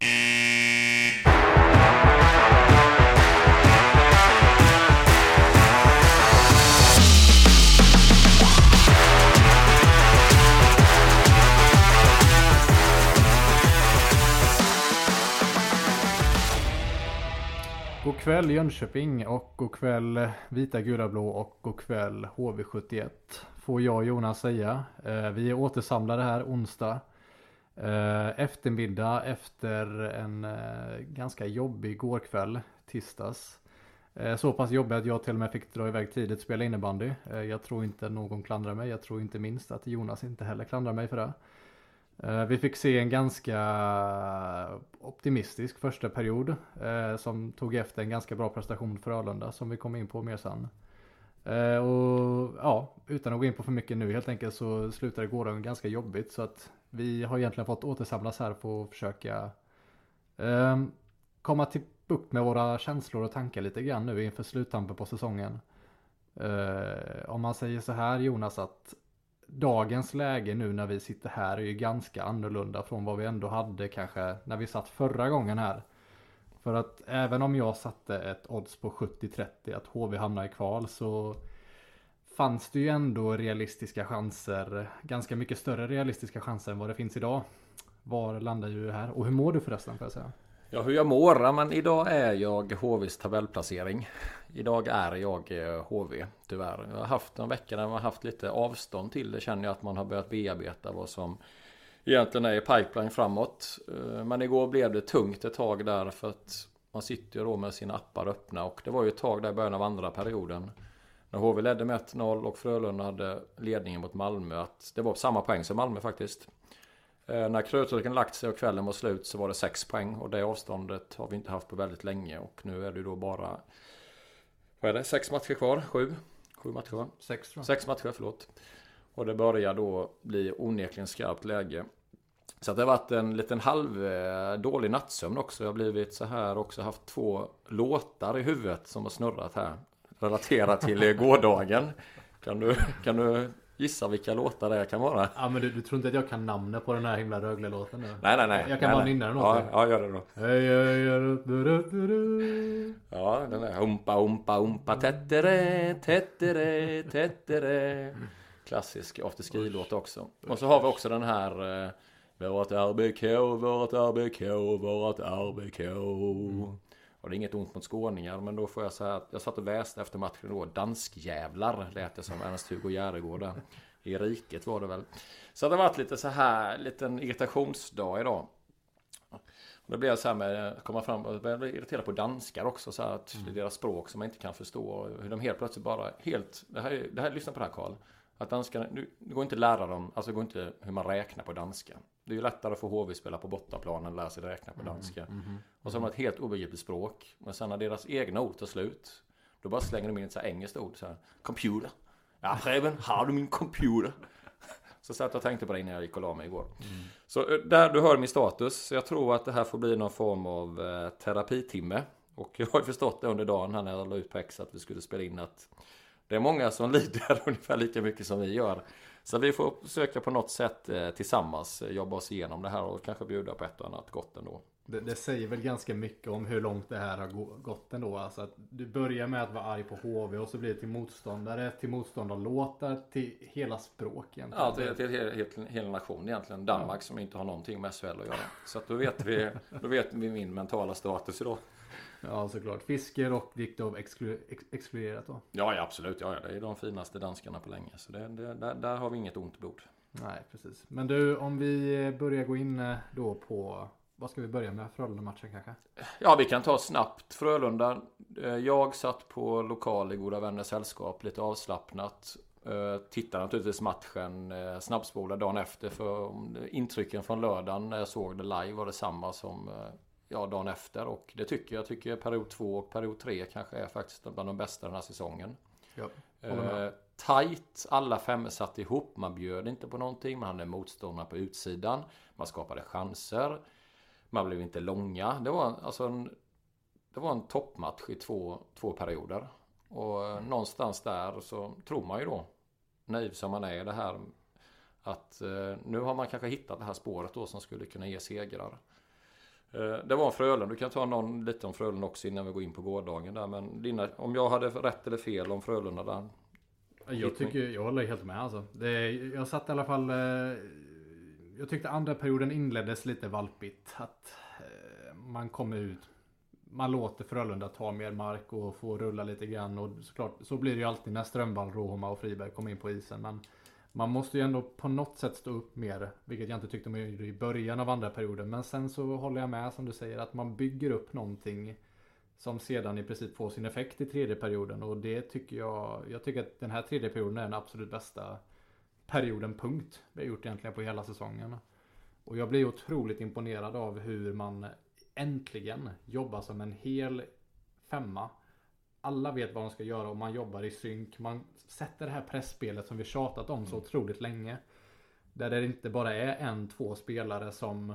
God kväll Jönköping och god kväll eh, Vita Gula Blå och god kväll HV71 får jag och Jonas säga. Eh, vi är återsamlade här onsdag eh, eftermiddag efter en eh, ganska jobbig gårkväll tisdags. Eh, så pass jobbig att jag till och med fick dra iväg tidigt och spela innebandy. Eh, jag tror inte någon klandrar mig. Jag tror inte minst att Jonas inte heller klandrar mig för det. Eh, vi fick se en ganska optimistisk första period eh, som tog efter en ganska bra prestation för Frölunda som vi kommer in på mer sen. Eh, och ja, utan att gå in på för mycket nu helt enkelt så slutade gårdagen ganska jobbigt så att vi har egentligen fått återsamlas här för att försöka eh, komma till bukt med våra känslor och tankar lite grann nu inför sluttampen på säsongen. Eh, om man säger så här Jonas att dagens läge nu när vi sitter här är ju ganska annorlunda från vad vi ändå hade kanske när vi satt förra gången här. För att även om jag satte ett odds på 70-30 att HV hamnar i kval så fanns det ju ändå realistiska chanser, ganska mycket större realistiska chanser än vad det finns idag. Var landar du här? Och hur mår du förresten får jag säga? Ja, hur jag mår? Men idag är jag HVs tabellplacering. Idag är jag eh, HV, tyvärr. Jag har haft en vecka där man har haft lite avstånd till det. Känner jag att man har börjat bearbeta vad som egentligen är i pipeline framåt. Eh, men igår blev det tungt ett tag där för att man sitter ju då med sina appar öppna och det var ju ett tag där i början av andra perioden. När HV ledde med 1-0 och Frölunda hade ledningen mot Malmö. Att det var samma poäng som Malmö faktiskt. Eh, när krötdurken lagt sig och kvällen var slut så var det 6 poäng och det avståndet har vi inte haft på väldigt länge och nu är det då bara vad är det, sex matcher kvar? Sju? Sju matcher kvar? Sex tror jag. Sex matcher, förlåt. Och det börjar då bli onekligen skarpt läge. Så det har varit en liten halv eh, dålig nattsömn också. Jag har blivit så här också haft två låtar i huvudet som har snurrat här. Relaterat till gårdagen. Kan du, kan du Gissa vilka låtar det kan vara. Ja men du, du tror inte att jag kan namnet på den här himla Rögle-låten? Nej nej nej. Jag kan nej, bara nynna den åt ja, ja gör det då. Ja den är Humpa humpa humpa tettere tettere tettere. Klassisk afterski-låt också. Och så har vi också den här eh, Vårat RBK, vårat RBK, vårat RBK. Och det är inget ont mot skåningar men då får jag säga att jag satt och väste efter matchen då. Danskjävlar lät det som Ernst-Hugo Järegård där. I riket var det väl. Så det har varit lite så här, liten irritationsdag idag. Och då blev jag så här med, komma fram började bli irriterad på danskar också. Så här, att mm. deras språk som man inte kan förstå. Hur de helt plötsligt bara, helt, det här, det här lyssna på det här Karl. Att danskarna, det går inte att lära dem, alltså det går inte hur man räknar på danska. Det är ju lättare att få HV spela på bortaplan än lära sig räkna på mm, danska. Mm, mm, och så har de ett helt obegripligt språk. Men sen när deras egna ord tar slut, då bara slänger de in ett så här engelskt ord. Så här, computer. Ja, Preben, har du min computer? Så satt jag och tänkte på det innan jag gick och la mig igår. Så eh, där du hör min status. Så jag tror att det här får bli någon form av eh, terapitimme. Och jag har ju förstått det under dagen här när jag la ut på X att vi skulle spela in att det är många som lider ungefär lika mycket som vi gör. Så vi får försöka på något sätt eh, tillsammans eh, jobba oss igenom det här och kanske bjuda på ett och annat gott ändå. Det, det säger väl ganska mycket om hur långt det här har gå- gått ändå. Alltså att du börjar med att vara arg på HV och så blir det till motståndare, till motståndarlåtar, till hela språk egentligen. Ja, till, till hel, hel, hela nation egentligen. Danmark som inte har någonting med SHL att göra. Så att då vet vi, då vet vi min mentala status idag. Ja, såklart. Fisker och Diktov exklu, ex, exkluderat då. Ja, ja absolut. Ja, ja, det är de finaste danskarna på länge. Så det, det, där, där har vi inget ont bord. Nej, precis. Men du, om vi börjar gå in eh, då på, vad ska vi börja med? Frölunda-matchen kanske? Ja, vi kan ta snabbt. Frölunda. Eh, Jag satt på lokal i Goda Vänners sällskap, lite avslappnat. Eh, Tittade naturligtvis matchen, snabbspolade dagen efter. För intrycken från lördagen när jag såg det live var detsamma som ja, dagen efter. Och det tycker jag. Tycker period två och period tre kanske är faktiskt bland de bästa den här säsongen. Ja. Eh, tight, alla fem satt ihop. Man bjöd inte på någonting. Man hade motståndarna på utsidan. Man skapade chanser. Man blev inte långa. Det var alltså en, det var en toppmatch i två, två perioder. Och eh, någonstans där så tror man ju då, naiv som man är, det här att eh, nu har man kanske hittat det här spåret då som skulle kunna ge segrar. Eh, det var en Frölunda. Du kan ta någon lite om Frölunda också innan vi går in på gårdagen där. Men dina, om jag hade rätt eller fel om Frölunda där. Jag tycker, jag håller helt med alltså. Det, jag satt i alla fall, eh, jag tyckte andra perioden inleddes lite valpigt. Att eh, man kommer ut, man låter Frölunda ta mer mark och få rulla lite grann. Och såklart, så blir det ju alltid när Strömvall, Roma och Friberg kommer in på isen. Men man måste ju ändå på något sätt stå upp mer, vilket jag inte tyckte man gjorde i början av andra perioden. Men sen så håller jag med som du säger att man bygger upp någonting som sedan i princip får sin effekt i tredje perioden och det tycker jag, jag tycker att den här tredje perioden är den absolut bästa perioden punkt vi har gjort egentligen på hela säsongen. Och jag blir otroligt imponerad av hur man äntligen jobbar som en hel femma. Alla vet vad de ska göra och man jobbar i synk. Man sätter det här pressspelet som vi tjatat om så otroligt länge. Där det inte bara är en, två spelare som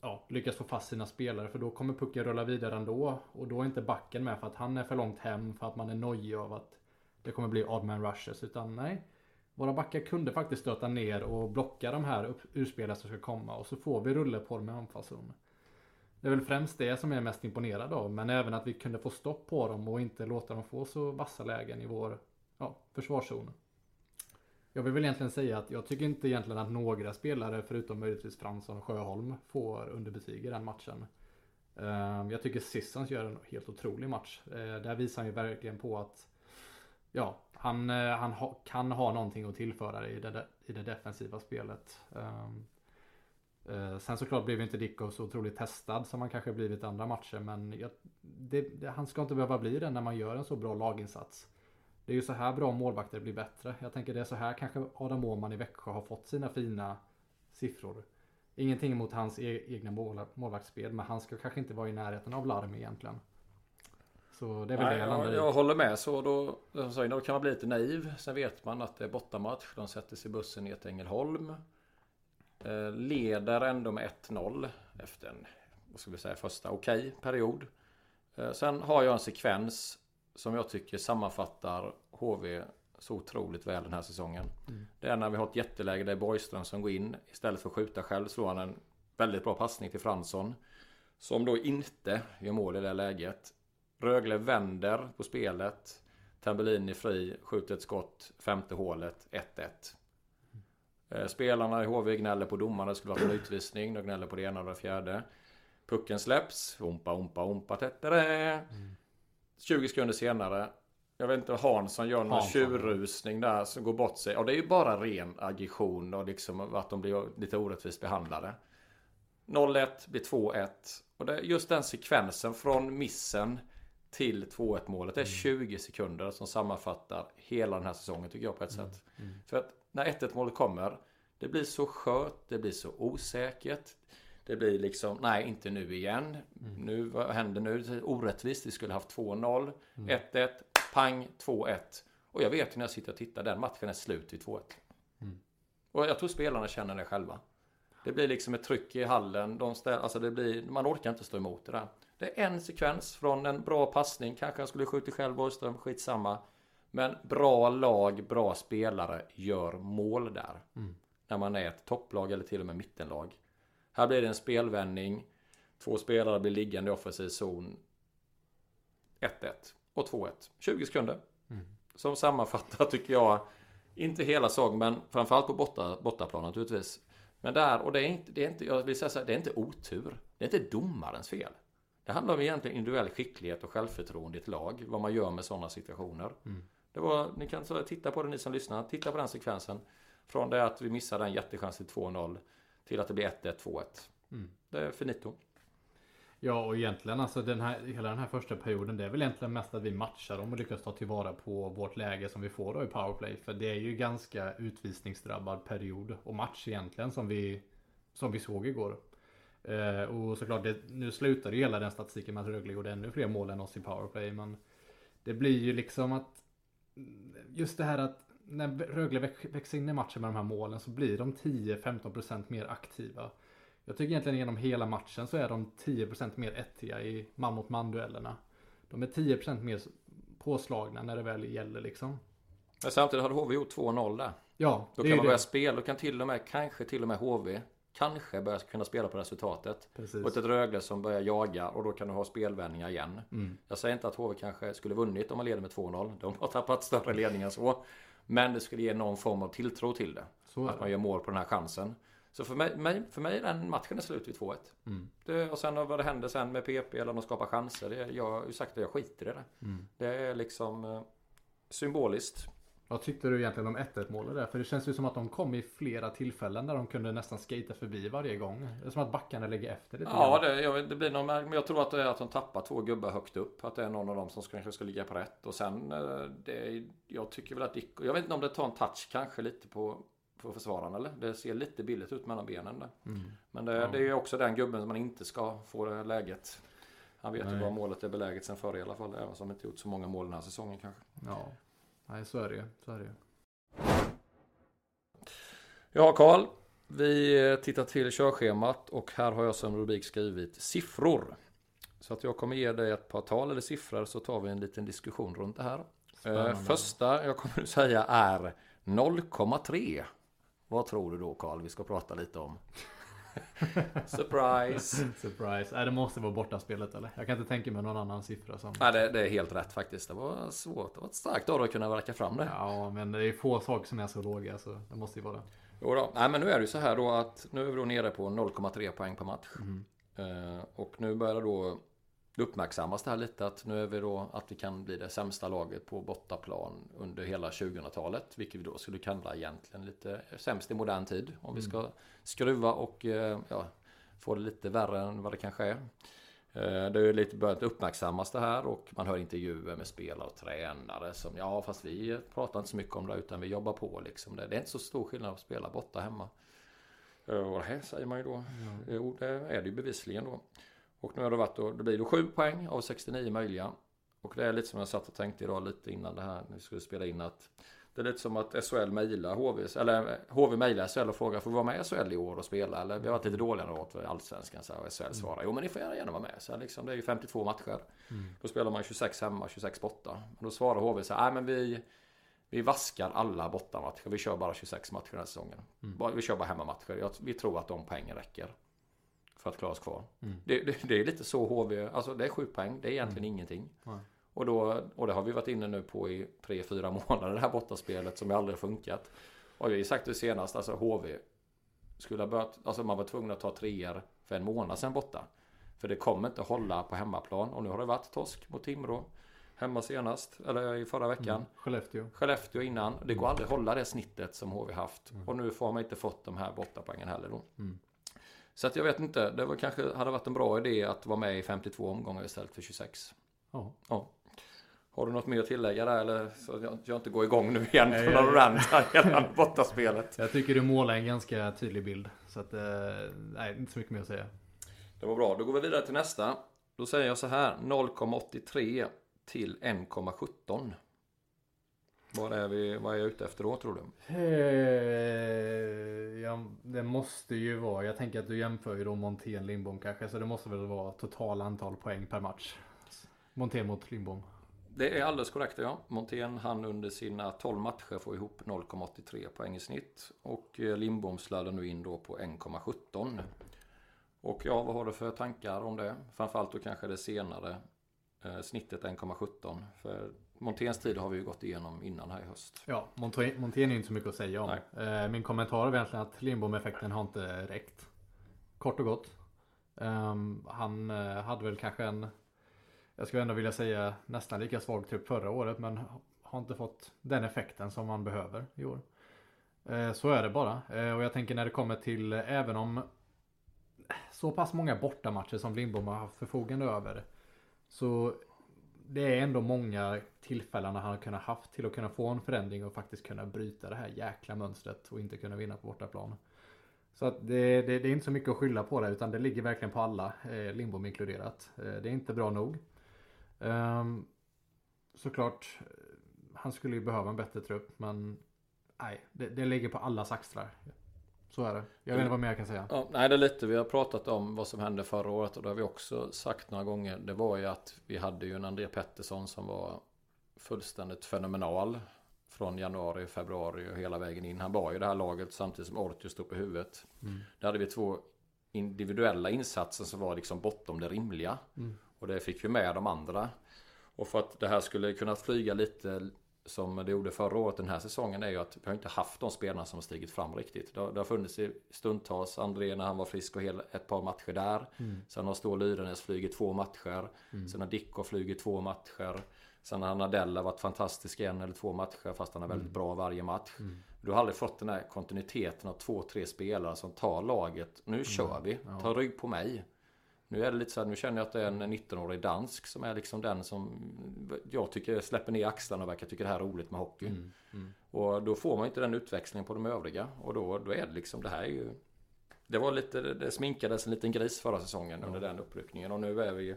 ja, lyckas få fast sina spelare för då kommer pucken rulla vidare ändå. Och då är inte backen med för att han är för långt hem för att man är nojig av att det kommer bli odd man rushes. Utan nej, våra backar kunde faktiskt stöta ner och blocka de här urspelare som ska komma och så får vi rulle på dem i anfallszon. Det är väl främst det som jag är mest imponerad av. Men även att vi kunde få stopp på dem och inte låta dem få så vassa lägen i vår ja, försvarszon. Jag vill väl egentligen säga att jag tycker inte egentligen att några spelare förutom möjligtvis Fransson och Sjöholm får underbetyg i den matchen. Ehm, jag tycker Sissons gör en helt otrolig match. Eh, där visar han ju verkligen på att ja, han, eh, han ha, kan ha någonting att tillföra i det, i det defensiva spelet. Ehm, Eh, sen såklart blev inte Dicko så otroligt testad som han kanske blivit i andra matcher. Men jag, det, det, han ska inte behöva bli det när man gör en så bra laginsats. Det är ju så här bra målvakter blir bättre. Jag tänker det är så här kanske Adam Åhman i Växjö har fått sina fina siffror. Ingenting emot hans e egna mål, målvaktsspel, men han ska kanske inte vara i närheten av larm egentligen. Så det är väl Nej, det jag jag, landar i. jag håller med. Så då, som sagt, då kan man bli lite naiv. Sen vet man att det är bortamatch. De sätter sig i bussen ner till Ängelholm. Eh, leder ändå med 1-0 efter en, vad ska vi säga, första okej period. Eh, sen har jag en sekvens som jag tycker sammanfattar HV så otroligt väl den här säsongen. Det är när vi har ett jätteläge där Borgström som går in. Istället för att skjuta själv slår han en väldigt bra passning till Fransson. Som då inte gör mål i det läget. Rögle vänder på spelet. Tambellini fri, skjuter ett skott, femte hålet, 1-1. Eh, Spelarna i HV gnäller på domaren, det skulle vara en utvisning. De gnäller på det ena och det fjärde. Pucken släpps, ompa, ompa, ompa, tättere. 20 sekunder senare. Jag vet inte, Hansson gör någon Hansson. tjurrusning där som går bort sig. Och det är ju bara ren aggression och liksom att de blir lite orättvist behandlade. 0-1 blir 2-1. Och det, just den sekvensen från missen till 2-1 målet. Det är 20 sekunder som sammanfattar hela den här säsongen tycker jag på ett sätt. För att när 1-1 målet kommer. Det blir så skört, det blir så osäkert. Det blir liksom, nej inte nu igen. Nu, vad händer nu? Orättvist. Vi skulle haft 2-0. 1-1, pang, 2-1. Och jag vet när jag sitter och tittar, den matchen är slut vid 2-1. Och jag tror spelarna känner det själva. Det blir liksom ett tryck i hallen. De ställ, alltså det blir, man orkar inte stå emot det där. Det är en sekvens från en bra passning. Kanske han skulle skjutit själv Borgström, skitsamma. Men bra lag, bra spelare gör mål där. Mm. När man är ett topplag eller till och med mittenlag. Här blir det en spelvändning. Två spelare blir liggande i offensiv zon. 1-1 och 2-1. 20 sekunder. Mm. Som sammanfattar tycker jag. Inte hela säsongen men framförallt på borta, bortaplan naturligtvis. Men där, och det är inte, det är inte, jag vill säga så här, det är inte otur. Det är inte domarens fel. Det handlar om egentligen individuell skicklighet och självförtroende i ett lag. Vad man gör med sådana situationer. Mm. Det var, ni kan så titta på det ni som lyssnar. Titta på den sekvensen. Från det att vi missade en jättechans till 2-0 till att det blir 1-1, 2-1. Mm. Det är finito. Ja, och egentligen alltså den här, hela den här första perioden, det är väl egentligen mest att vi matchar dem och lyckas ta tillvara på vårt läge som vi får då i powerplay. För det är ju ganska utvisningsdrabbad period och match egentligen som vi, som vi såg igår. Eh, och såklart, det, nu slutar ju hela den statistiken med att Rögle gjorde ännu fler mål än oss i powerplay. Men det blir ju liksom att just det här att när Rögle väx, växer in i matchen med de här målen så blir de 10-15% mer aktiva. Jag tycker egentligen genom hela matchen så är de 10% mer ettiga i man mot man duellerna. De är 10% mer påslagna när det väl gäller liksom. Men samtidigt hade HV gjort 2-0 där. Ja, Då kan man börja spela. Då kan till och med, kanske till och med HV, kanske börja kunna spela på resultatet. Precis. Och ett Rögle som börjar jaga och då kan du ha spelvändningar igen. Mm. Jag säger inte att HV kanske skulle vunnit om man leder med 2-0. De har tappat större ledningar så. Men det skulle ge någon form av tilltro till det. Är Att man det. gör mål på den här chansen. Så för mig, för mig den matchen är slut vid 2-1. Mm. Det, och sen vad det händer sen med PP eller om de skapar chanser. Det, jag har ju sagt att jag skiter i det. Mm. Det är liksom eh, symboliskt. Vad tyckte du egentligen om 1-1 målet där? För det känns ju som att de kom i flera tillfällen där de kunde nästan skata förbi varje gång. Det är som att backarna lägger efter lite Ja, det, jag, det blir någon, men jag tror att det är att de tappar två gubbar högt upp. Att det är någon av dem som ska, kanske ska ligga på rätt. Och sen, eh, det, jag tycker väl att Dick, jag vet inte om det tar en touch kanske lite på, på försvararen eller? Det ser lite billigt ut mellan benen där. Mm. Men det, Ja. det är ju också den gubben som man inte ska få det läget. Han vet ju Nej. var målet är beläget sen förr i alla fall. Även som inte gjort så många mål den här säsongen kanske. Ja. Nej, så är det ju. Så är det ju. Ja, Karl. Vi eh, tittar till körschemat och här har jag som rubrik skrivit siffror. Så att jag kommer ge dig ett par tal eller siffror så tar vi en liten diskussion runt det här. Eh, Spännande. första jag kommer att säga är 0,3. Vad tror du då Karl vi ska prata lite om? Surprise! Surprise. Nej, det måste vara bortaspelet eller? Jag kan inte tänka mig någon annan siffra som... Nej, det, det är helt rätt faktiskt. Det var svårt. Det var ett starkt av dig att kunna verka fram det. Ja, men det är få saker som är så låga så det måste ju vara det. Jo då. Nej men nu är det ju så här då att nu är vi då nere på 0,3 poäng per match. Mm. Eh, och nu börjar det då uppmärksammas det här lite att nu är vi då att vi kan bli det sämsta laget på bortaplan under hela 2000-talet. Vilket vi då skulle kalla egentligen lite sämst i modern tid. Om vi ska skruva och eh, ja, få det lite värre än vad det kanske är. Eh, Det är ju lite börjat uppmärksammas det här och man hör intervjuer med spelare och tränare som ja fast vi pratar inte så mycket om det utan vi jobbar på liksom. Det det är inte så stor skillnad att spela borta hemma. Eh, Och det här säger man ju då. Jo det är det ju bevisligen då. Och nu har det varit då, det blir då 7 poäng av 69 möjliga. Och det är lite som jag satt och tänkte idag lite innan det här när vi skulle spela in att det är lite som att SHL mejlar HV, eller HV mejlar SHL och frågar får vi vara med i SHL i år och spela? Eller vi har varit lite dåliga några år för allsvenskan så här, och SHL svarar jo men ni får gärna vara med. Så här, liksom, det är ju 52 matcher. Då spelar man 26 hemma, 26 borta. Och då svarar HV så här, nej men vi vi vaskar alla bortamatcher. Vi kör bara 26 matcher den här säsongen. Bara- Vi kör bara hemmamatcher. Vi tror att de poängen räcker. För att klara oss kvar. Mm. Det, det, det är lite så HV, alltså det är sju poäng. Det är egentligen ingenting. Nej. Och, då, och det har vi varit inne nu på i tre fyra månader det här bortaspelet som aldrig har funkat. Och vi har sagt det senast, alltså HV skulle ha börjat, alltså man var tvungen att ta treor för en månad sedan borta. För det kommer inte hålla på hemmaplan. Och nu har det varit torsk mot Timrå. Hemma senast, eller i förra veckan. Mm. Skellefteå. Skellefteå innan. Det går aldrig att hålla det snittet som HV haft. Och nu får man inte fått de här bortapoängen heller då. Mm. Så att jag vet inte. Det var kanske hade varit en bra idé att vara med i 52 omgångar istället för 26. Ja. Ja. Har du något mer att tillägga där eller så att jag, jag inte går igång nu igen på någon rant här gällande bortaspelet. Jag tycker du målar en ganska tydlig bild. Så att, eh, nej, inte så mycket mer att säga. Det var bra. Då går vi vidare till nästa. Då säger jag så här. 0,83 till 1,17. Vad är, vi, vad är jag ute efter då tror du? Eh, ja, det måste ju vara, jag tänker att du jämför ju då Montén Lindbom kanske, så det måste väl vara total antal poäng per match. Montén mot Lindbom. Det är alldeles korrekt ja. Montén hann under sina 12 matcher få ihop 0,83 poäng i snitt. Och eh, Lindbom sladdar nu in då på 1,17. Och ja, vad har du för tankar om det? Framförallt då kanske det senare. Eh, snittet 1,17. För Monténs tid har vi ju gått igenom innan här i höst. Ja, Montén är inte så mycket att säga om. Nej. Eh, min kommentar är egentligen att Lindbom-effekten har inte räckt. Kort och gott. Ehm, han eh, hade väl kanske en, jag skulle ändå vilja säga nästan lika svag trupp förra året, men har inte fått den effekten som man behöver i år. Eh, så är det bara. Och jag tänker när det kommer till, även om så pass många bortamatcher som Lindbom har haft förfogande över. Så det är ändå många tillfällen han har kunnat haft till att kunna få en förändring och faktiskt kunna bryta det här jäkla mönstret och inte kunna vinna på bortaplan. Så att det, det, det är inte så mycket att skylla på det utan det ligger verkligen på alla, eh, Lindbom inkluderat. Eh, det är inte bra nog. Um, såklart, eh, han skulle ju behöva en bättre trupp men nej, det, det ligger på allas axlar. Så är det. Jag vet inte vad mer jag kan säga. Ja, nej, det är lite vi har pratat om vad som hände förra året och det har vi också sagt några gånger. Det var ju att vi hade ju en André Pettersson som var fullständigt fenomenal. Från januari, februari och hela vägen in. Han var ju det här laget samtidigt som Ortius stod på huvudet. Mm. Där hade vi två individuella insatser som var liksom bortom det rimliga. Mm. Och det fick vi med de andra. Och för att det här skulle kunna flyga lite som det gjorde förra året den här säsongen är ju att vi har inte haft de spelarna som har stigit fram riktigt. Det har, det har funnits i stundtals André när han var frisk och hel ett par matcher där. Mm. Sen har Stål Lyrenäs flugit två matcher. Sen har Dicko flugit två matcher. Sen har Nadella varit fantastisk en eller två matcher fast han är väldigt bra varje match. Du har aldrig fått den här kontinuiteten av två, tre spelare som tar laget. Nu kör vi, ta rygg på mig. Nu är det lite så här, nu känner jag att det är en 19-årig dansk som är liksom den som jag tycker släpper ner axlarna och verkar tycka det här är roligt med hockey. Och då får man inte den utväxlingen på de övriga. Och då, då är det liksom, det här är ju... Det var lite, det sminkades en liten gris förra säsongen under den uppryckningen. Och nu är vi ju...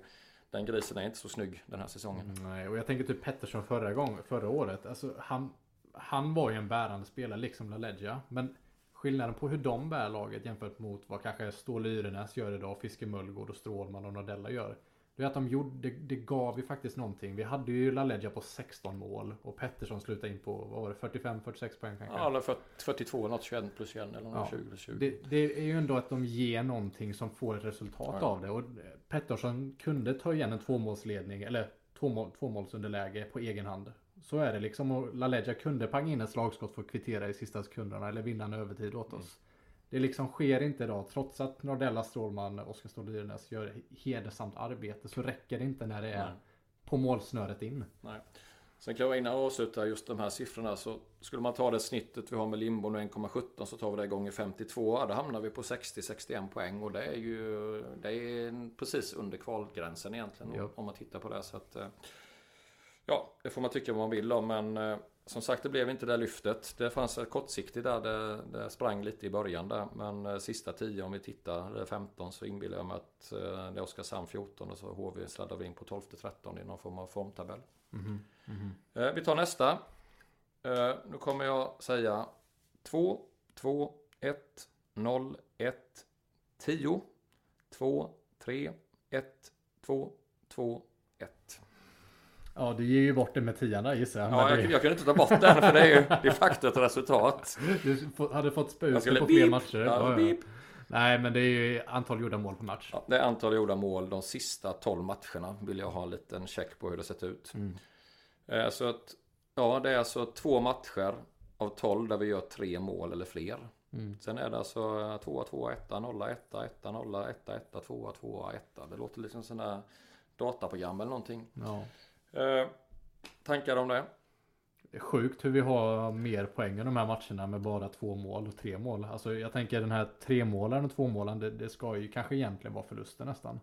Den grisen är inte så snygg den här säsongen. Nej, och jag tänker typ Pettersson förra, gång, förra året. Alltså, han, han var ju en bärande spelare, liksom LaLeggia. Men skillnaden på hur de bär laget jämfört mot vad kanske Stål Yrenäs gör idag, Fiske Mullgård och Strålman och Nordella gör. Det är att de gjorde, det, det gav ju faktiskt någonting. Vi hade ju LaLeggia på 16 mål och Pettersson slutade in på, vad var det, 45-46 poäng kanske? Ja, eller 40 42, något 21 plus 21 eller något Ja. 20 plus 20. Det, det är ju ändå att de ger någonting som får ett resultat Ja. av det. Och Pettersson kunde ta igen en tvåmålsledning, eller tvåmål, tvåmålsunderläge på egen hand. Så är det liksom. Och LaLeggia kunde panga in ett slagskott för att kvittera i sista sekunderna eller vinna en övertid åt oss. Det liksom sker inte idag. Trots att Nordella, Strålman, Oskar Ståhl Lyrenäs gör hedersamt arbete så räcker det inte när det är Nej. på målsnöret in. Nej. Sen kan jag innan jag avslutar just de här siffrorna så skulle man ta det snittet vi har med Limbo nu 1,17 så tar vi det gånger 52. Ja, då hamnar vi på 60-61 poäng och det är ju det är precis under kvalgränsen egentligen Ja. om man tittar på det. Så att, eh, ja, det får man tycka vad man vill om men eh, som sagt det blev inte det lyftet. Det fanns ett kortsiktigt där, det, det sprang lite i början där. Men eh, sista 10 om vi tittar, är 15 så inbillar jag mig att eh, det är Oskarshamn 14 och så HV sladdar vi in på 12-13 i någon form av formtabell. Eh, Vi tar nästa. Eh, Nu kommer jag säga 2, 2, 1, 0, 1, 10, 2, 3, 1, 2, 2, 1. Ja, du ger ju bort det med tian där gissar jag. Ja, jag, det- jag kunde inte ta bort den för det är ju de facto ett resultat. Du hade fått spö ut skulle på fler beep. matcher. Ja, Ja. Nej, men det är ju antal gjorda mål per match. Ja, det är antal gjorda mål de sista 12 matcherna. Vill jag ha en liten check på hur det sett ut. Eh, Så att, ja det är alltså två matcher av 12 där vi gör tre mål eller fler. Sen är det alltså 2 2 1 0 1 1 0 1 1 2 2 1 Det låter liksom sån där dataprogram eller någonting. Ja. Eh, tankar om det? Det är sjukt hur vi har mer poäng i de här matcherna med bara två mål och tre mål. Alltså jag tänker den här tre målen och två målen det, det ska ju kanske egentligen vara förluster nästan.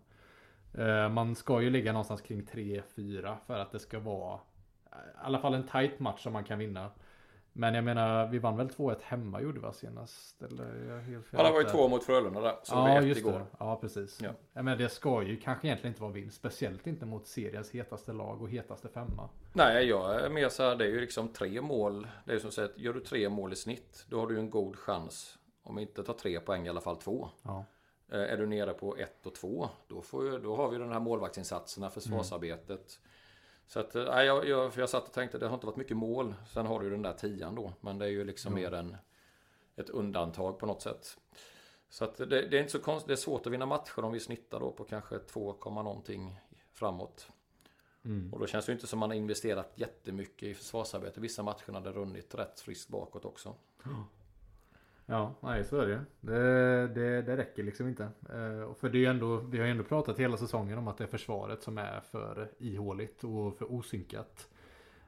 Eh, Man ska ju ligga någonstans kring 3-4 för att det ska vara i alla fall en tight match som man kan vinna. Men jag menar, vi vann väl 2-1 hemma gjorde vi senast? Eller jag helt fel Ja, det var ju två mot Frölunda där. Så Ja, just igår. det. Ja, precis. Ja. Ja. Men det ska ju kanske egentligen inte vara vinst. Speciellt inte mot seriens hetaste lag och hetaste femma. Nej, jag är mer så här, det är ju liksom tre mål. Det är ju som sagt, gör du tre mål i snitt, då har du ju en god chans. Om inte tar tre poäng, i alla fall två. Ja. Eh, Är du nere på ett och två, då, får då har vi den här målvaktsinsatserna, försvarsarbetet. Så att, eh, nej, jag, jag, för jag satt och tänkte, det har inte varit mycket mål. Sen har du ju den där tian då, men det är ju liksom mer en, ett undantag på något sätt. Så att det, det är inte så konstigt, det är svårt att vinna matcher om vi snittar då på kanske 2, komma någonting framåt. Och då känns det ju inte som man har investerat jättemycket i försvarsarbete. Vissa matcher hade runnit rätt friskt bakåt också. Ja, nej så är det ju. Det, det, det räcker liksom inte. Eh, för det är ju ändå, vi har ju ändå pratat hela säsongen om att det är försvaret som är för ihåligt och för osynkat.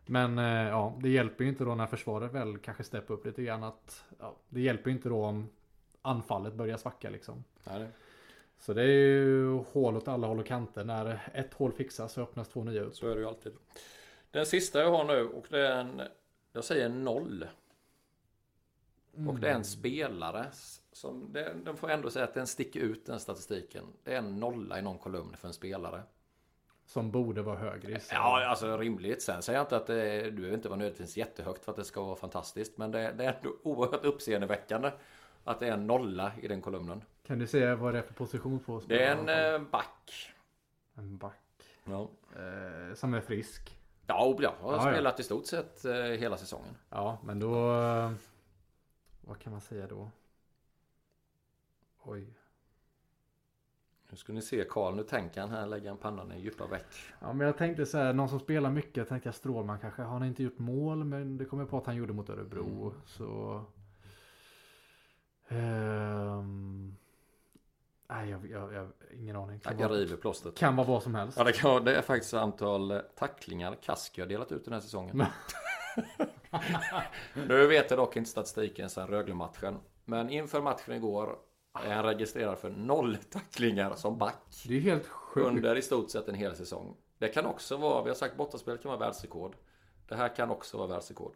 Men eh, ja, det hjälper ju inte då när försvaret väl kanske steppar upp lite grann att ja, det hjälper ju inte då om anfallet börjar svacka liksom. Nej, Så det är ju hål åt alla håll och kanter. När ett hål fixas så öppnas två nya upp. Så är det ju alltid. Den sista jag har nu och det är en, jag säger noll. Och det är en spelare som, det, den får ändå säga att den sticker ut den statistiken. Det är en nolla i någon kolumn för en spelare. Som borde vara högre. sig. Ja, alltså rimligt. Sen säger jag inte att det, du behöver inte vara nödvändigtvis jättehögt för att det ska vara fantastiskt. Men det, det är ändå oerhört uppseendeväckande att det är en nolla i den kolumnen. Kan du säga vad det är för position på Det är spelaren? en eh, back. En back. Ja, Eh, som är frisk. ja, jag har Ja, ja. spelat i stort sett eh, hela säsongen. Ja, men då... Vad kan man säga då? Oj. Nu ska ni se Karl, nu tänker han här, lägger han pannan i djupa veck. Ja, men jag tänkte så här, någon som spelar mycket, jag tänkte jag Strålman kanske. Han har inte gjort mål, men det kommer jag på att han gjorde mot Örebro. Så... Ehm... Nej, jag, jag, jag ingen aning. Kan Jag vara, river plåstret. kan vara vad som helst. Ja, det, kan, det är faktiskt antal eh, tacklingar Kaski har delat ut den här säsongen. nu vet jag dock inte statistiken sen Rögle-matchen. Men inför matchen igår är han registrerad för noll tacklingar som back. Det är helt sjukt. Under i stort sett en hel säsong. Det kan också vara, vi har sagt bortaspelet kan vara världsrekord. Det här kan också vara världsrekord.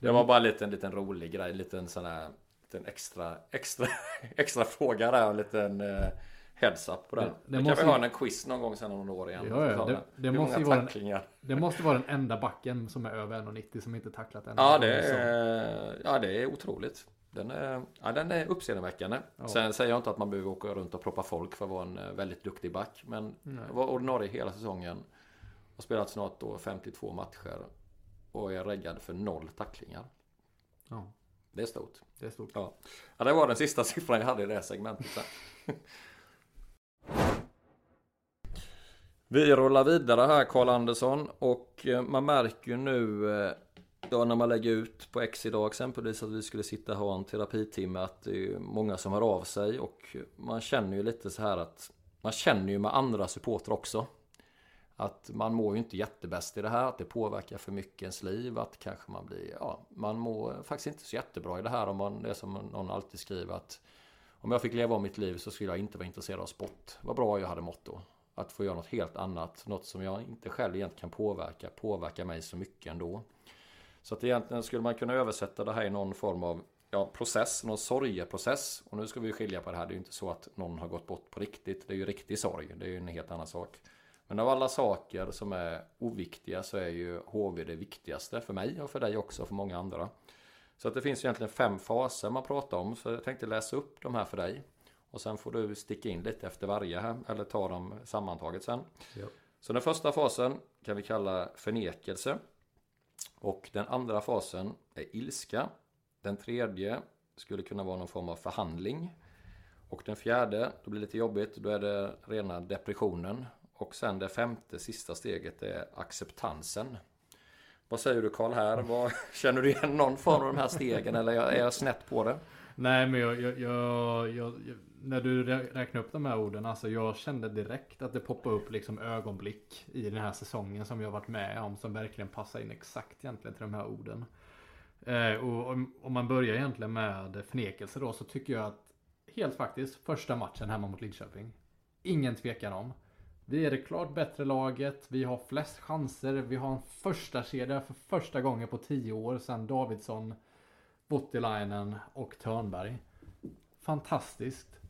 Det var bara en liten, liten rolig grej, en liten sån här liten extra, extra, extra fråga där, en liten eh, heads up på den. Det- Det, det kan vi ha en quiz någon gång sen om några år igen. Ja, ja, det- den. det måste vara en- tacklingar? Det måste vara den enda backen som är över 1,90 som inte tacklat en. Ja det, är, ja, det är otroligt. Den är, ja, den är uppseendeväckande. Sen säger jag inte att man behöver åka runt och ploppa folk för att vara en eh, väldigt duktig back. Men var ordinarie hela säsongen. Har spelat snart då 52 matcher. Och är reggad för noll tacklingar. Ja, Det är stort. det är stort. Ja. ja, det var den sista siffran jag hade i det här segmentet. Där. Vi rullar vidare här Karl Andersson och eh, man märker ju nu eh, då när man lägger ut på X idag exempelvis att vi skulle sitta och ha en terapitimme att det är många som hör av sig och man känner ju lite så här att man känner ju med andra supportrar också. Att man mår ju inte jättebäst i det här, att det påverkar för mycket ens liv, att kanske man blir, ja, man mår faktiskt inte så jättebra i det här om man, det är som någon alltid skriver att om jag fick leva om mitt liv så skulle jag inte vara intresserad av sport. Vad bra jag hade mått då. Att få göra något helt annat, något som jag inte själv egentligen kan påverka, påverkar mig så mycket ändå. Så att egentligen skulle man kunna översätta det här i någon form av ja, process, någon sorgeprocess. Och nu ska vi skilja på det här, det är ju inte så att någon har gått bort på riktigt. Det är ju riktig sorg, det är ju en helt annan sak. Men av alla saker som är oviktiga så är ju HV det viktigaste för mig och för dig också och för många andra. Så att det finns egentligen fem faser man pratar om. Så jag tänkte läsa upp de här för dig. Och sen får du sticka in lite efter varje här, eller ta dem sammantaget sen. Ja. Så den första fasen kan vi kalla förnekelse. Och den andra fasen är ilska. Den tredje skulle kunna vara någon form av förhandling. Och den fjärde, då blir det lite jobbigt, då är det rena depressionen. Och sen det femte, sista steget är acceptansen. Vad säger du Karl här? Vad, känner du igen någon form av de här stegen eller är jag snett på det? Nej men jag, jag, jag, jag, jag när du räknar räknade upp de här orden, alltså jag kände direkt att det poppade upp liksom ögonblick i den här säsongen som jag varit med om som verkligen passar in exakt egentligen till de här orden. Eh, och om, om man börjar egentligen med förnekelse då så tycker jag att helt faktiskt första matchen hemma mot Linköping. Ingen tvekan om. Vi är det klart bättre laget, vi har flest chanser, vi har en första kedja för första gången på tio år sedan Davidsson, Voutilainen och Törnberg. Fantastiskt.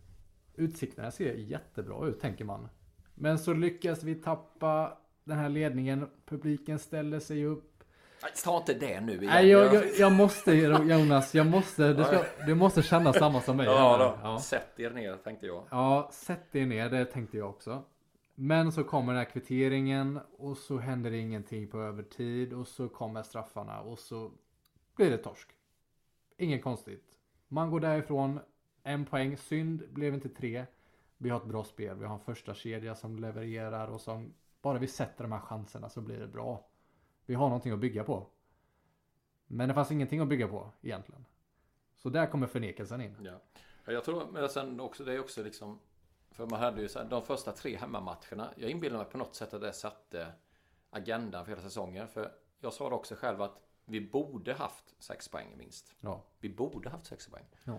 Utsikterna ser jättebra ut tänker man. Men så lyckas vi tappa den här ledningen. Publiken ställer sig upp. Ta inte det nu igen. Nej, jag, jag, jag måste Jonas, jag måste, du, ska, du måste känna samma som mig. Ja, då. Ja. Sätt er ner tänkte jag. ja, sätt er ner, det tänkte jag också. Men så kommer den här kvitteringen och så händer det ingenting på övertid och så kommer straffarna och så blir det torsk. Inget konstigt. Man går därifrån, en poäng, synd blev inte tre. Vi har ett bra spel, vi har en första kedja som levererar och som bara vi sätter de här chanserna så blir det bra. Vi har någonting att bygga på. Men det fanns ingenting att bygga på egentligen. Så där kommer förnekelsen in. Ja. Ja, Jag tror, men sen också, det är också liksom För man hade ju så här, de första tre hemmamatcherna Jag inbillar mig på något sätt att det satte Agendan för hela säsongen För jag sa det också själv att Vi borde haft sex poäng minst Ja. Vi borde haft sex poäng Ja.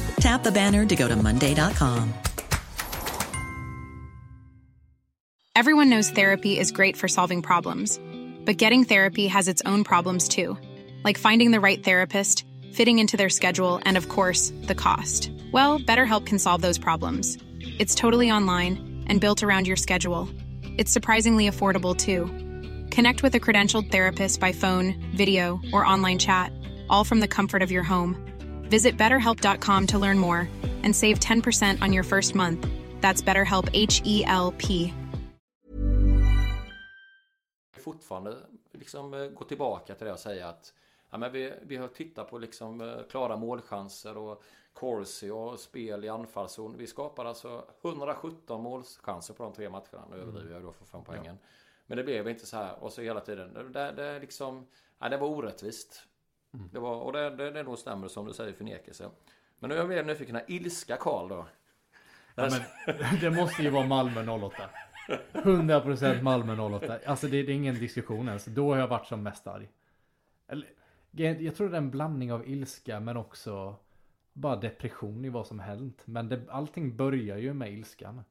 Tap the banner to go to Monday.com. Everyone knows therapy is great for solving problems, but getting therapy has its own problems too, like finding the right therapist, fitting into their schedule, and of course, the cost. Well, BetterHelp can solve those problems. It's totally online and built around your schedule. It's surprisingly affordable too. Connect with a credentialed therapist by phone, video, or online chat, all from the comfort of your home. Visit betterhelp.com to learn more and save 10% on your first month. That's BetterHelp H E L P. fortfarande liksom eh, gå tillbaka till det och säga att ja, men vi, vi har tittat på liksom eh, klara målchanser och Corsi och spel i anfallszon. Vi skapade alltså 117 målchanser på de tre matcherna. Nu överdriver jag då för fem poängen. Men det blev inte så här och så hela tiden. Det, det, det liksom, ja, det var orättvist. Det var, och det, det, det nog stämmer som du säger förnekelse. Men nu är jag mer nyfiken. Ilska Karl då? Ja, men, det måste ju vara Malmö 08. 100% Malmö 08. Alltså det, det är ingen diskussion ens. Då har jag varit som mest arg. Eller, jag jag tror det är en blandning av ilska men också bara depression i vad som hänt. Men det, allting börjar ju med ilskan.